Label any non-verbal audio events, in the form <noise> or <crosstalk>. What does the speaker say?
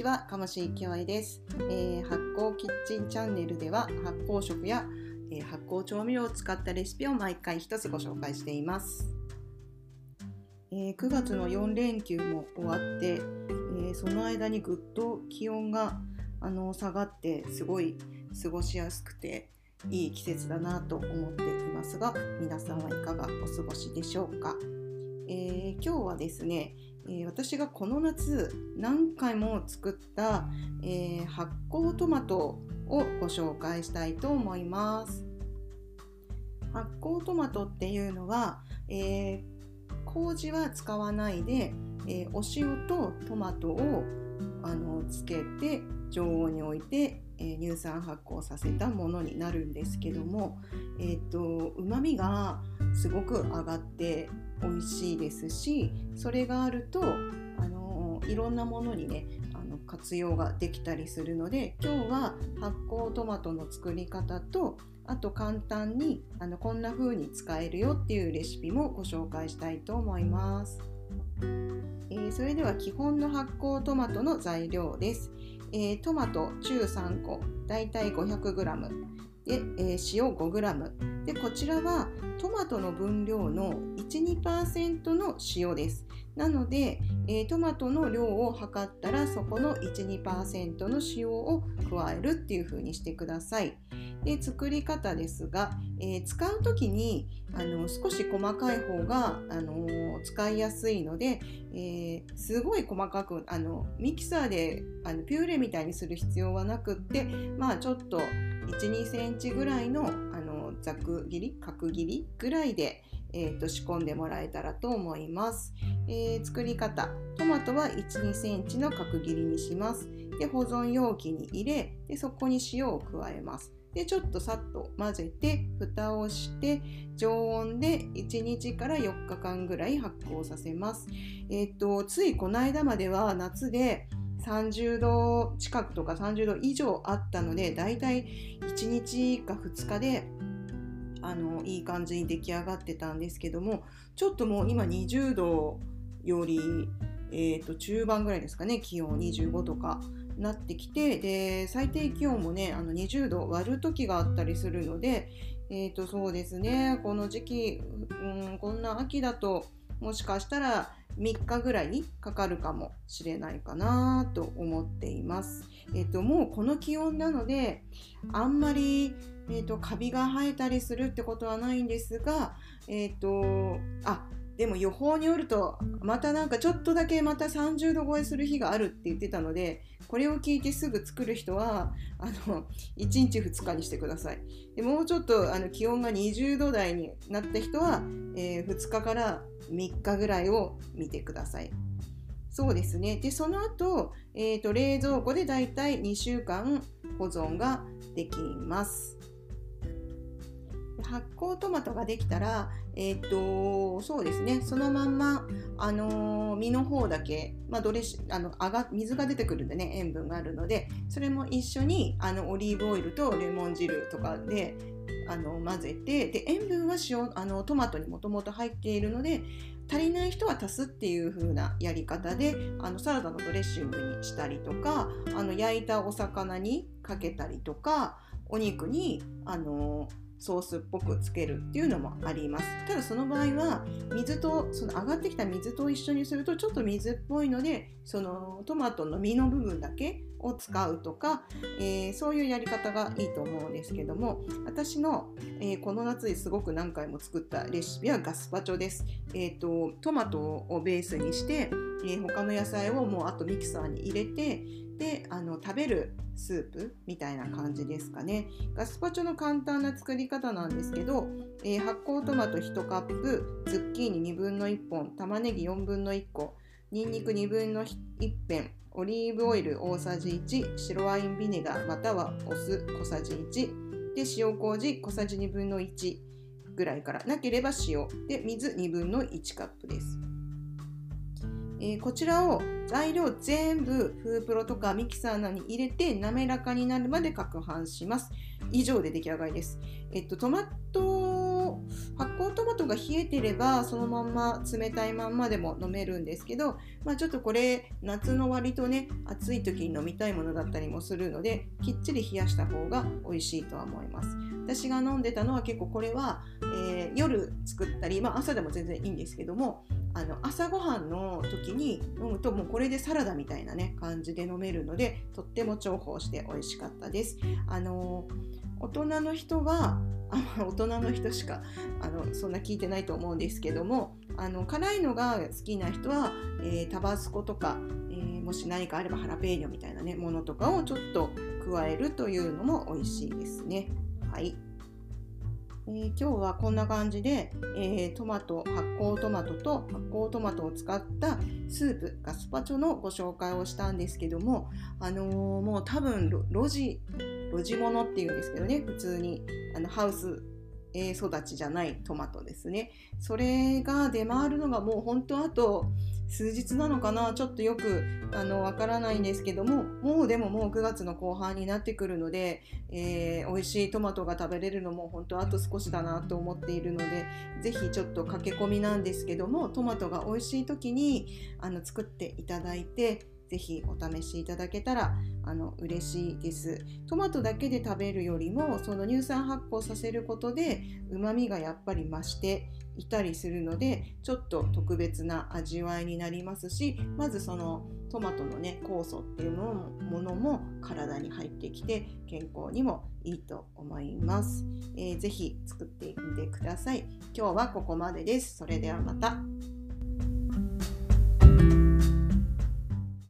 ちは、かもしいきおえです、えー、発酵キッチンチャンネルでは発酵食や、えー、発酵調味料を使ったレシピを毎回一つご紹介しています。えー、9月の4連休も終わって、えその間にぐっと気温があの下がってすごい過ごしやすくていい季節だなと思っていますが皆さんはいかがお過ごしでしょうか、え今日はですねえー、私がこの夏何回も作った、えー、発酵トマトをご紹介したいと思います。発酵トマトっていうのは、えー、麹は使わないで、えお塩とトマトをあのつけて常温に置いて、え乳酸発酵させたものになるんですけども、えーと、うまみがすごく上がって美味しいですしそれがあるとあのいろんなものにねあの活用ができたりするので今日は発酵トマトの作り方とあと簡単にあのこんな風に使えるよっていうレシピもご紹介したいと思います。えー、それでは基本の発酵トマトの材料です。えー、トマト中3個、だいたい 500g。で、えー、塩 5g。で、こちらはトマトの分量の1、2%の塩です。なので、えー、トマトの量を測ったらそこの1、2%の塩を加えるっていう風にしてください。で作り方ですが、えー、使う時にあの少し細かい方が、あのー、使いやすいので、えー、すごい細かくあのミキサーであのピューレみたいにする必要はなくってまあちょっと1 2センチぐらいのあのざく切り角切りぐらいで、えーと、仕込んでもらえたらと思います、えー、作り方。トマトは1 2センチの角切りにします。で保存容器に入れでそこに塩を加えます。でちょっとさっと混ぜて蓋をして常温で1日から4日間ぐらい発酵させます。えっ、とついこの間までは夏で30度近くとか30度以上あったのでだいたい1日か2日であのいい感じに出来上がってたんですけどもちょっともう今20度より、えーと中盤ぐらいですかね気温25とかなってきてで最低気温もねあの20度割る時があったりするので、えー、とそうですねこの時期、うん、こんな秋だともしかしたら3日ぐらいかかるかもしれないかなと思っています。えっ、ー、ともうこの気温なのであんまり、えーと、カビが生えたりするってことはないんですが、えっ、ー、とあでも予報によるとまたなんかちょっとだけまた30度超えする日があるって言ってたのでこれを聞いてすぐ作る人はあの <laughs> 1日2日にしてください。でもうちょっとあの気温が20度台になった人は、えー、2日から3日ぐらいを見てください。そうですね。でその後、えーと、冷蔵庫でだいたい2週間保存ができます。発酵トマトができたら、えっ、と、そうですね、そのまんま、あのー、身の方だけ、ま、ドレあのあが水が出てくるんでね、塩分があるので、それも一緒にあのオリーブオイルとレモン汁とかであの混ぜて、で塩分は塩あのトマトにもともと入っているので、足りない人は足すっていう風なやり方であのサラダのドレッシングにしたりとかあの焼いたお魚にかけたりとかお肉にあのソースっぽくつけるっていうのもあります。ただその場合は水とその上がってきた水と一緒にするとちょっと水っぽいのでそのトマトの実の部分だけを使うとか、えー、そういうやり方がいいと思うんですけども私の、えー、この夏ですごく何回も作ったレシピはガスパチョです、えーと、トマトをベースにして、えー、他の野菜をもうあとミキサーに入れてであの食べるスープみたいな感じですかねガスパチョの簡単な作り方なんですけど、えー、発酵トマト1カップズッキーニ1 2分の1本玉ねぎ1 4分の1個にんにく1 2分の1片オリーブオイル大さじ1白ワインビネガーまたはお酢小さじ1で塩麹小さじ1 2分の1ぐらいからなければ塩で水2分の1カップです。えー、こちらを材料全部フープロとかミキサーなに入れて滑らかになるまで攪拌します。以上で出来上がりです。えっと、トマト、発酵トマトが冷えてればそのまんま冷たいまんまでも飲めるんですけど、まあ、ちょっとこれ夏の割とね暑い時に飲みたいものだったりもするのできっちり冷やした方が美味しいとは思います私が飲んでたのは結構これは、えー、夜作ったり、まあ、朝でも全然いいんですけどもあの朝ごはんの時に飲むともうこれでサラダみたいなね感じで飲めるのでとっても重宝して美味しかったです。あの大人の人はあ大人の人しかあのそんな聞いてないと思うんですけどもあの辛いのが好きな人は、えー、タバスコとか、えー、もし何かあればハラペーニョみたいな、ね、ものとかをちょっと加えるというのも美味しいですね。はいえー、今日はこんな感じで、えー、トマト発酵トマトと発酵トマトを使ったスープガスパチョのご紹介をしたんですけども、あのー、もう多分路地路地物っていうんですけどね普通にあのハウス育ちじゃないトマトですね。それが出回るのがもう本当あと数日なのかな。ちょっとよくあのわからないんですけどももうでももう9月の後半になってくるので、えー、美味しいトマトが食べれるのも本当あと少しだなと思っているので是非ちょっと駆け込みなんですけどもトマトが美味しい時にあの作っていただいてぜひお試しいただけたらあの嬉しいです。トマトだけで食べるよりもその乳酸発酵させることでうまみがやっぱり増していたりするのでちょっと特別な味わいになりますしまずそのトマトのね酵素っていうものも体に入ってきて健康にもいいと思います。えー、ぜひ作ってみてください。今日はここまでです。それではまた。